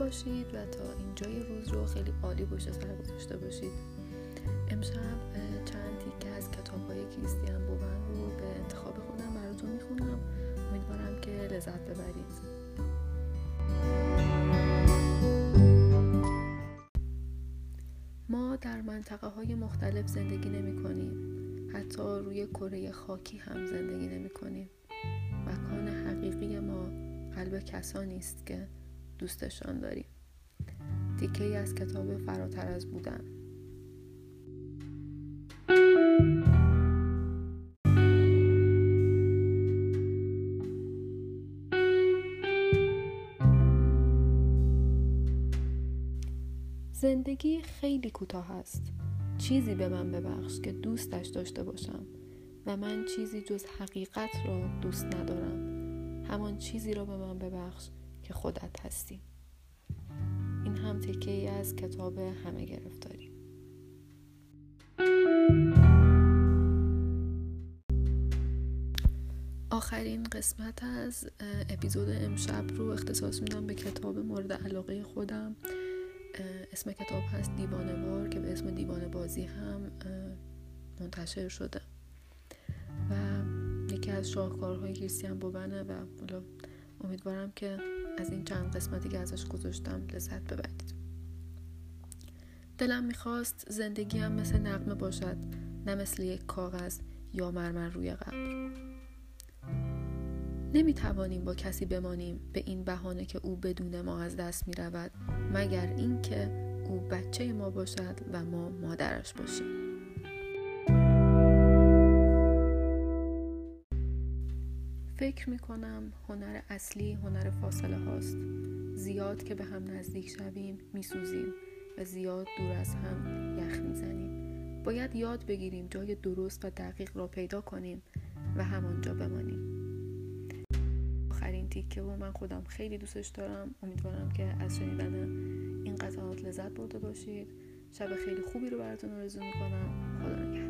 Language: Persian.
باشید و تا اینجای روز رو خیلی عالی پشت سر گذاشته باشید. امشب چند تیکه از کتاب های کریستیان بوون رو به انتخاب خودم براتون می‌خونم. امیدوارم که لذت ببرید. ما در منطقه های مختلف زندگی نمی کنیم حتی روی کره خاکی هم زندگی نمی کنیم مکان حقیقی ما قلب کسانی است که دوستشان داریم. تیکه ای از کتاب فراتر از بودن. زندگی خیلی کوتاه است. چیزی به من ببخش که دوستش داشته باشم و من چیزی جز حقیقت را دوست ندارم. همان چیزی را به من ببخش که خودت هستی. این هم تکه ای از کتاب همه گرفتاری. آخرین قسمت از اپیزود امشب رو اختصاص میدم به کتاب مورد علاقه خودم. اسم کتاب هست دیوانوار که به اسم دیوانه بازی هم منتشر شده. و یکی از شاهکارهای کریستیان بوبنه و امیدوارم که از این چند قسمتی که ازش گذاشتم لذت ببرید. دلم می‌خواست زندگی مثل نقمه باشد نه مثل یک کاغذ یا مرمر روی قبر. نمی توانیم با کسی بمانیم به این بهانه که او بدون ما از دست می رود مگر اینکه او بچه ما باشد و ما مادرش باشیم. فکر می کنم هنر اصلی هنر فاصله هاست. زیاد که به هم نزدیک شویم می سوزیم و زیاد دور از هم یخ می زنیم باید یاد بگیریم جای درست و دقیق را پیدا کنیم و همانجا بمانیم. تیکه و من خودم خیلی دوستش دارم. امیدوارم که از شنیدن این قطعات لذت برده باشید. شب خیلی خوبی رو براتون آرزو می‌کنم. خدا نگهدار.